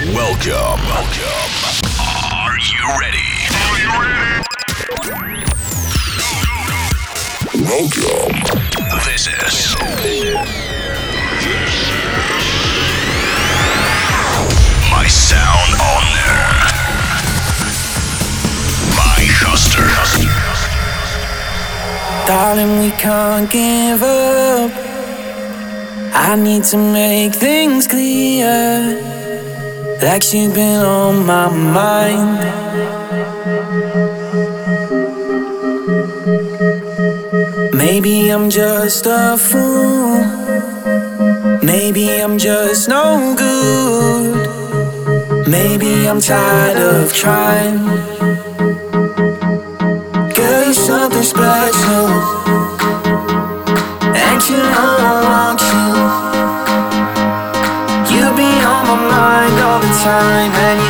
Welcome. Welcome. Are you ready? Are you ready? Welcome. This is. My Sound On Air. My Hoster. Darling, we can't give up. I need to make things clear. Like you've been on my mind. Maybe I'm just a fool. Maybe I'm just no good. Maybe I'm tired of trying. Girl, you're something special. And you know I want. You time, and you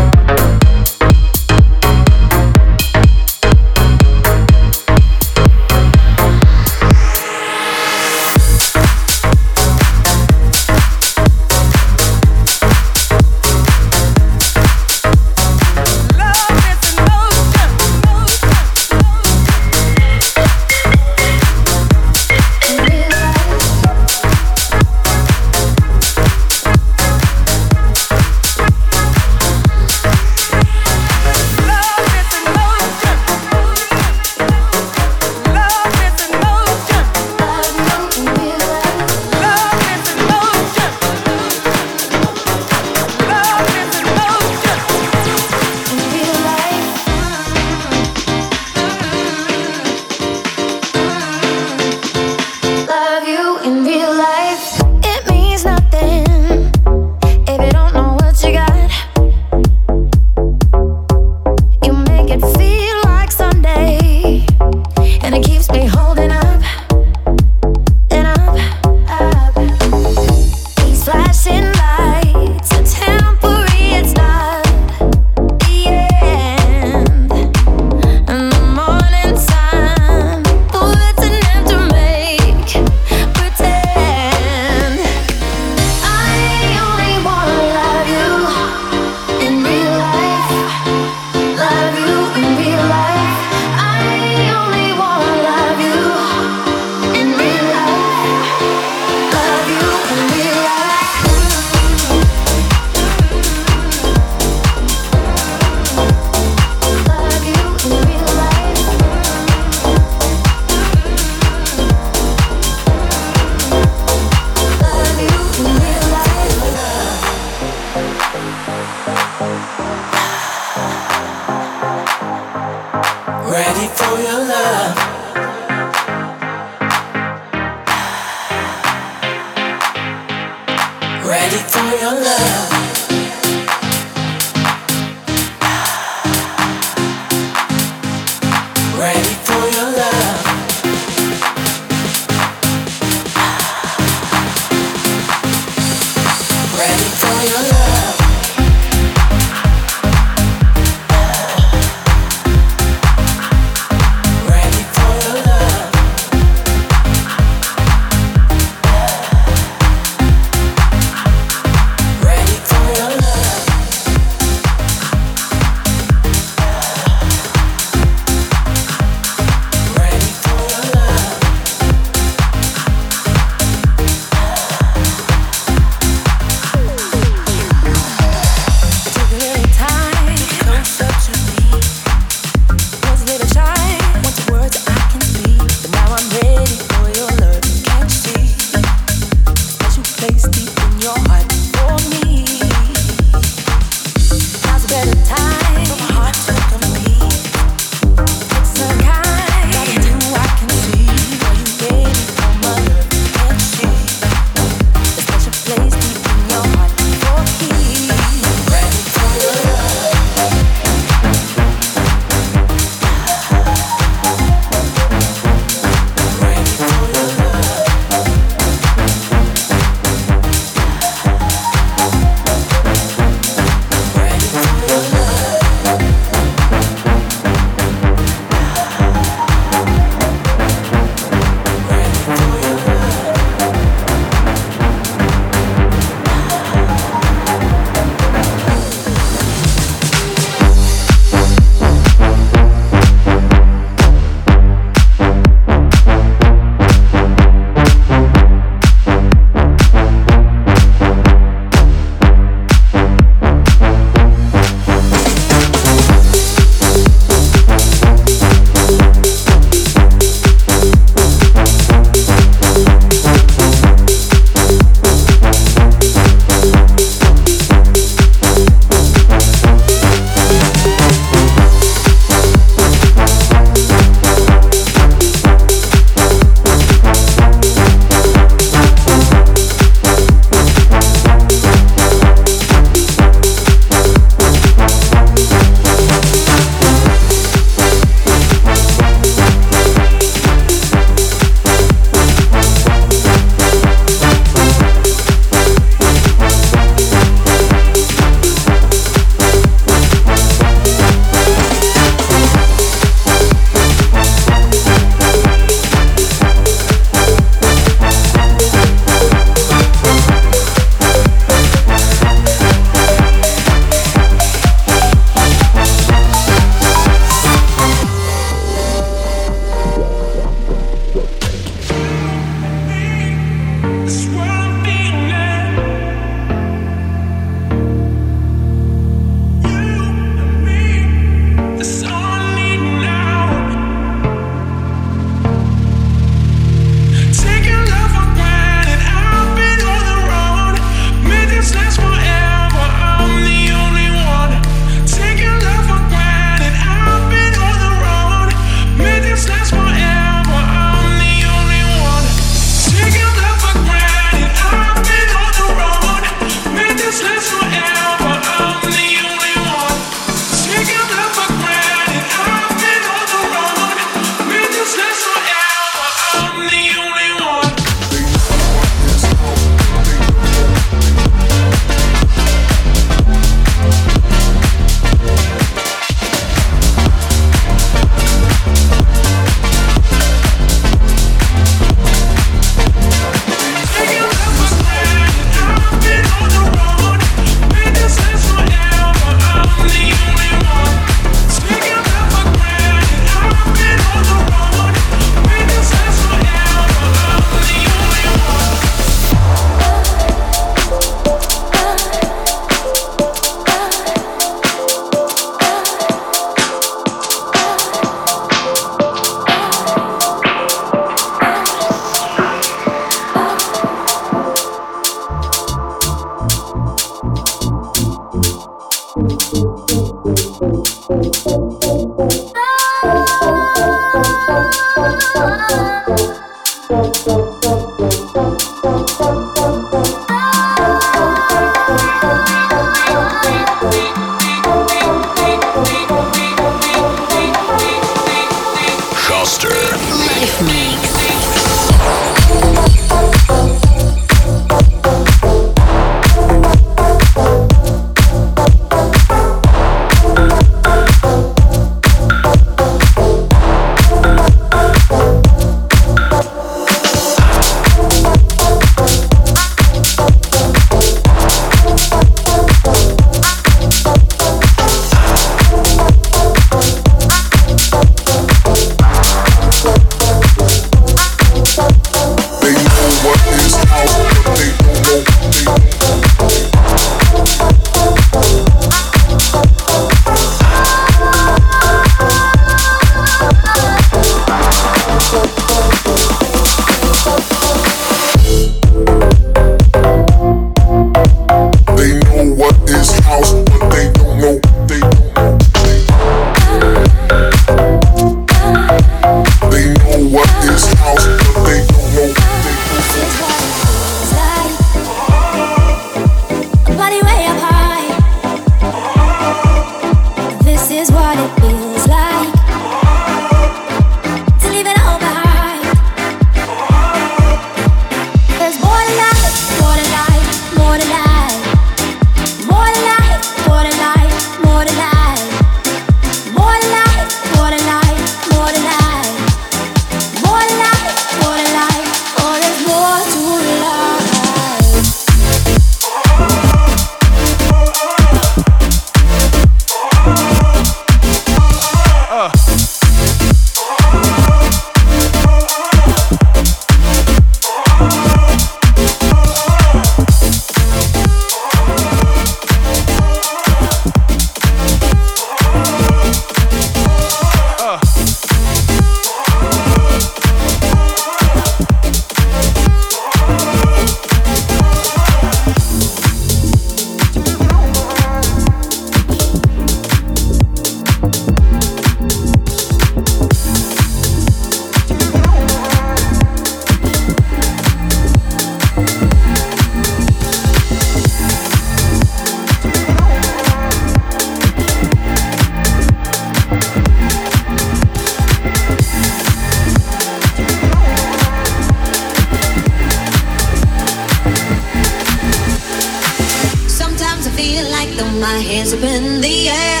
Yeah,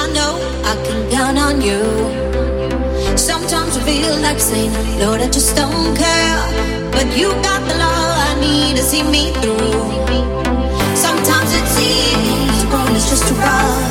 I know I can count on you. Sometimes I feel like saying, Lord, I just don't care. But you got the love I need to see me through. Sometimes it's easy, but it's just a rough.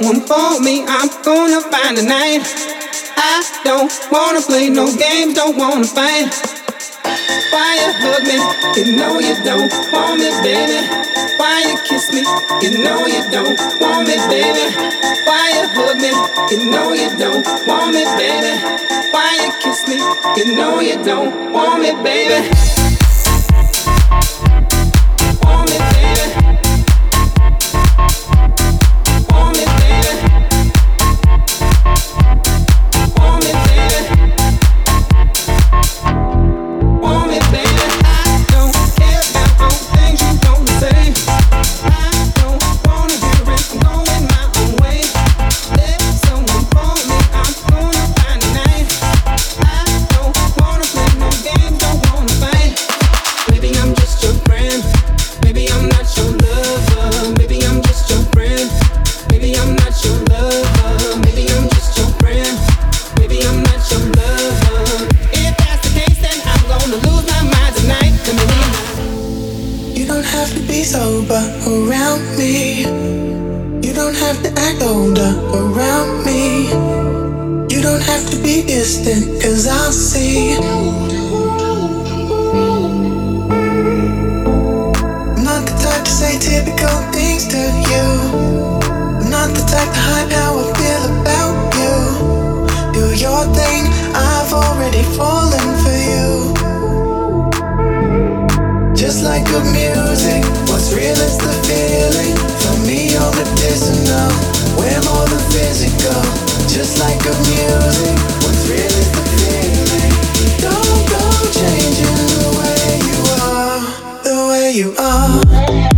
Someone for me, I'm gonna find tonight. I don't wanna play no games, don't wanna fight. Why you hug me? You know you don't want me, baby. Why you kiss me? You know you don't want me, baby. Why you hug me? You know you don't want me, baby. Why you kiss me? You know you don't want me, baby. satin, wasted cause I see I'm not the type to say typical things to you. I'm not the type to hide how I feel about you. Do your thing, I've already fallen for you. Just like good music, what's real is the feeling. For me you're medicinal, we're more than physical. Just like good music. you are.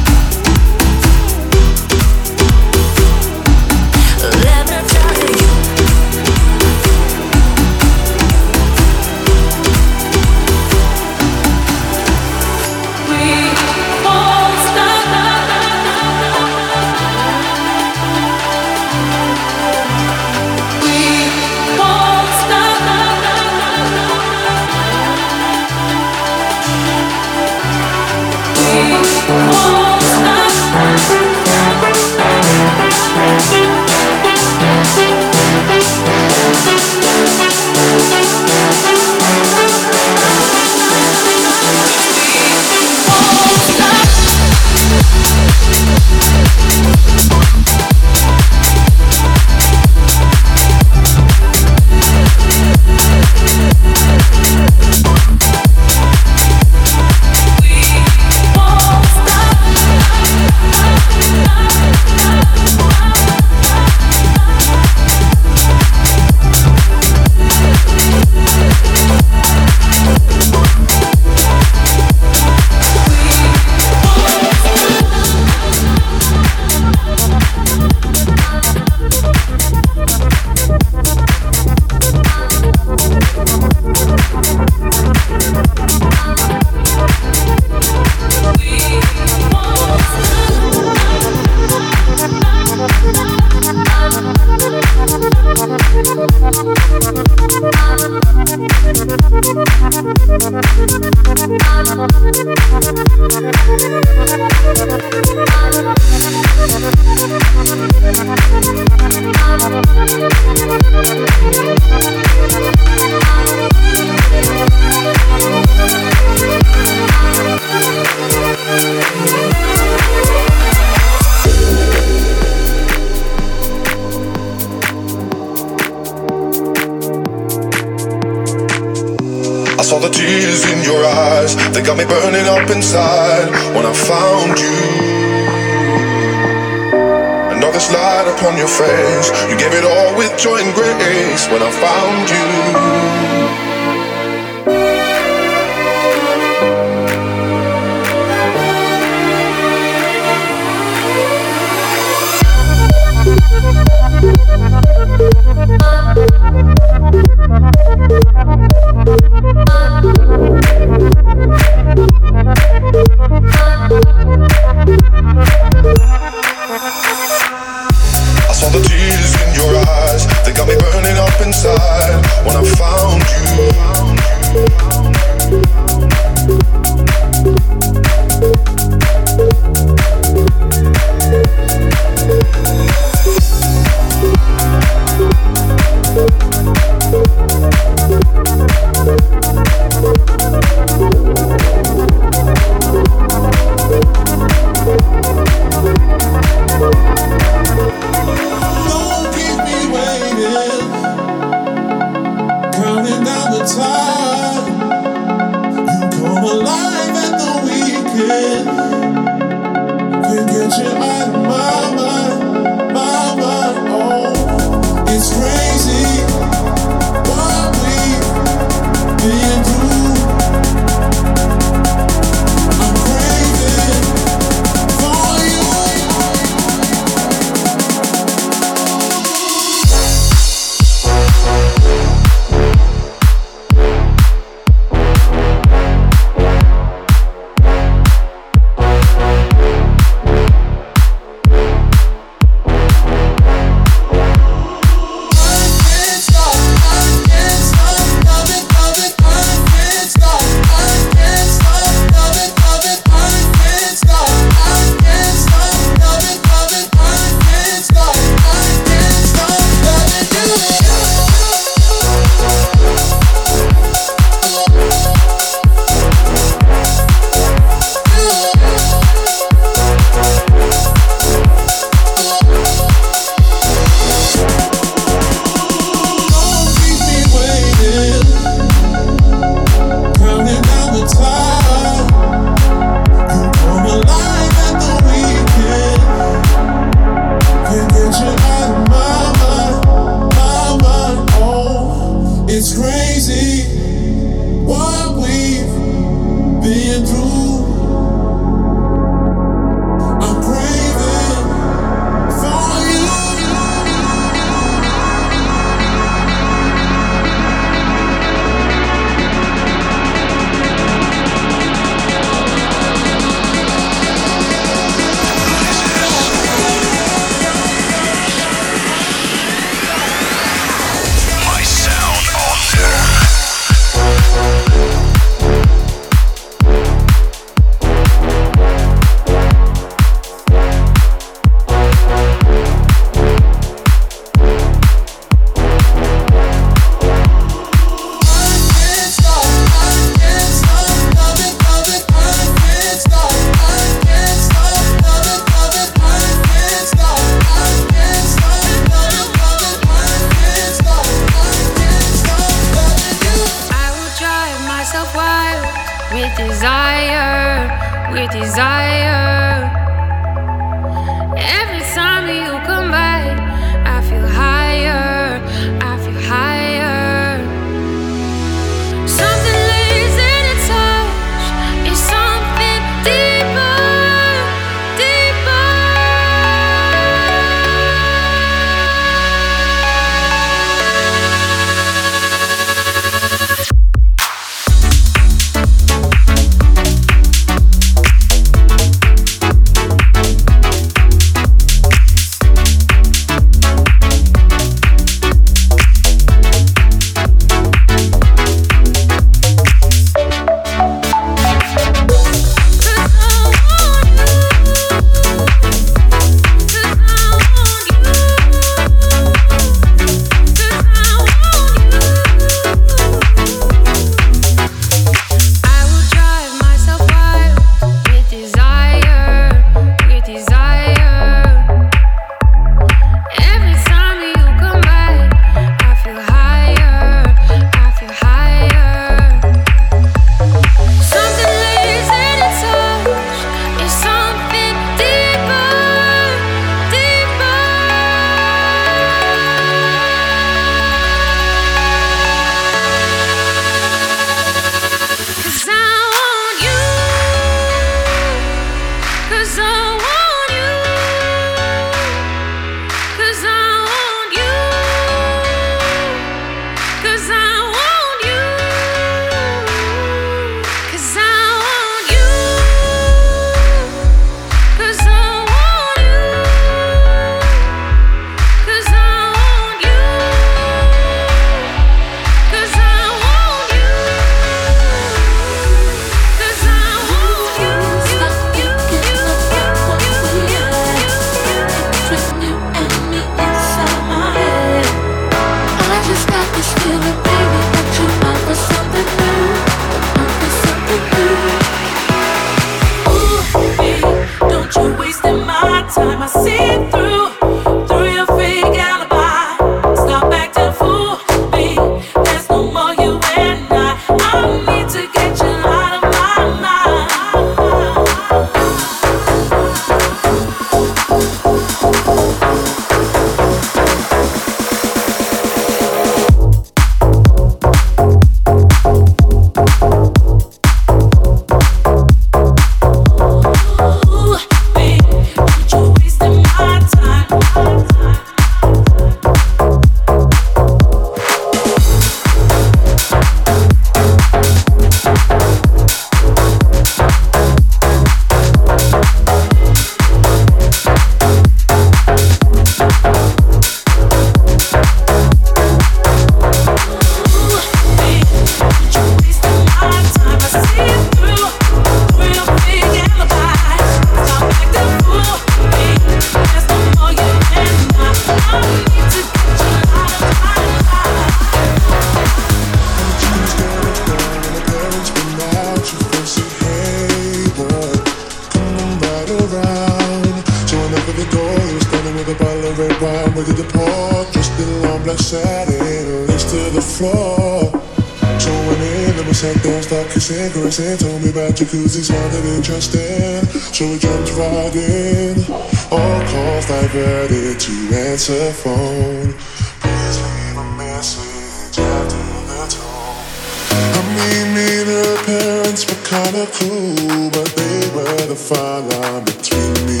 Started kissing, caressing. Told me about jacuzzi, sounded interesting. So we jumped right in. All calls diverted to answer phone. Please leave a message after the tone. I mean, me and her parents were kinda cool, but they were the fine line between me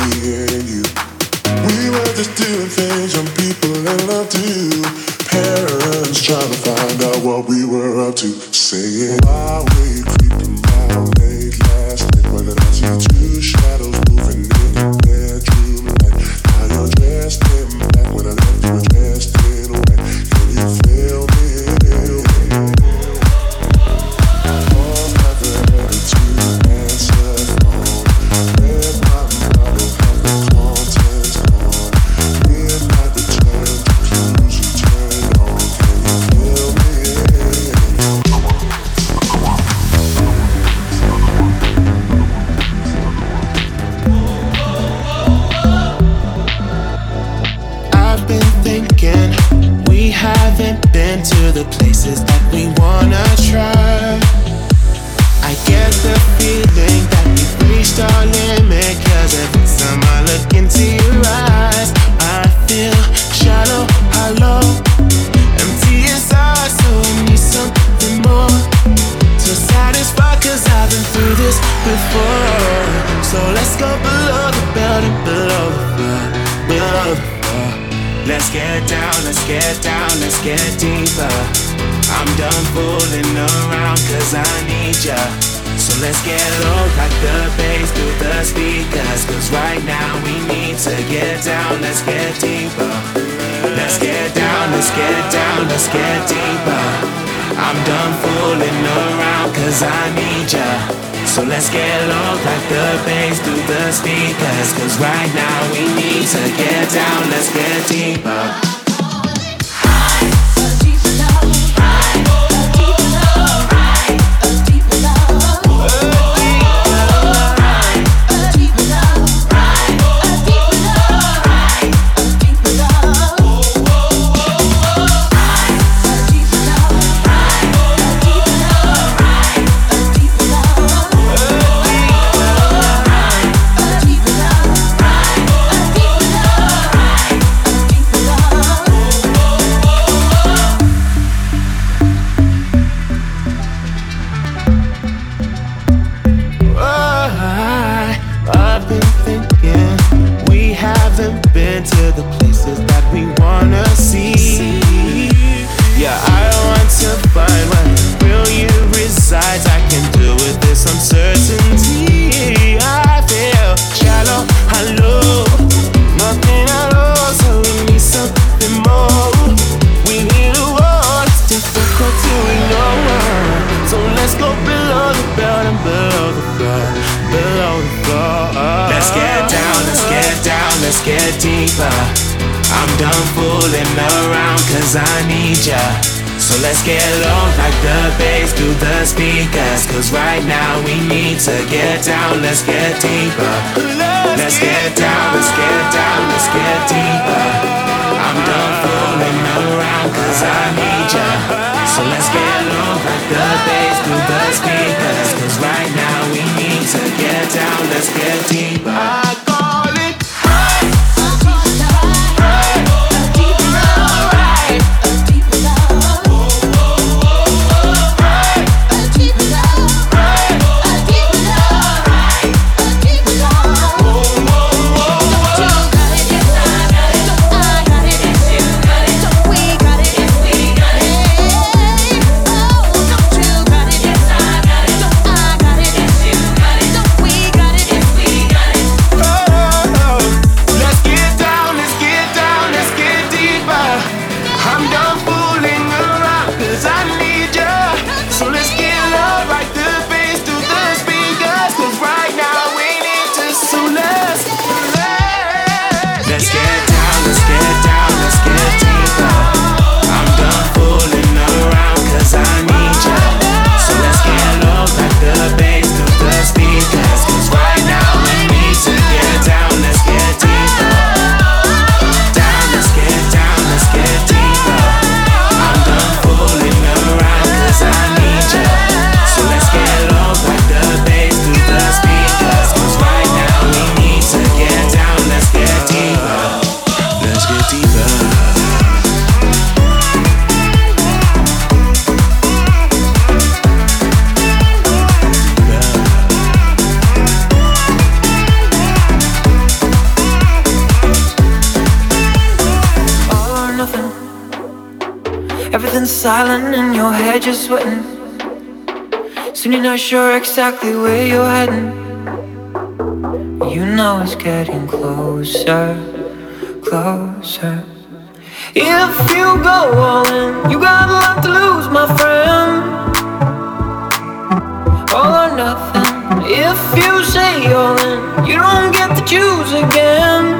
and you. We were just doing things young people in love do. Parents trying to find out what we were up to. Saying, why were cause I need ya. So let's get low like the bass through the speakers. Cause right now we need to get down, let's get deeper. Let's get down, let's get down, let's get deeper. I'm done fooling around cause I need ya. So let's get low like the bass through the speakers. Cause right now we need to get down, let's get deeper. We need to get down, let's get deeper. Let's get down, let's get down, let's get deeper. I'm done fooling around cause I need ya. So let's get low like the bass through the speakers. Cause right now we need to get down, let's get deeper. Sure exactly where you're heading. You know it's getting closer, closer. If you go all in, you got a lot to lose, my friend. All or nothing. If you say all in, you don't get to choose again.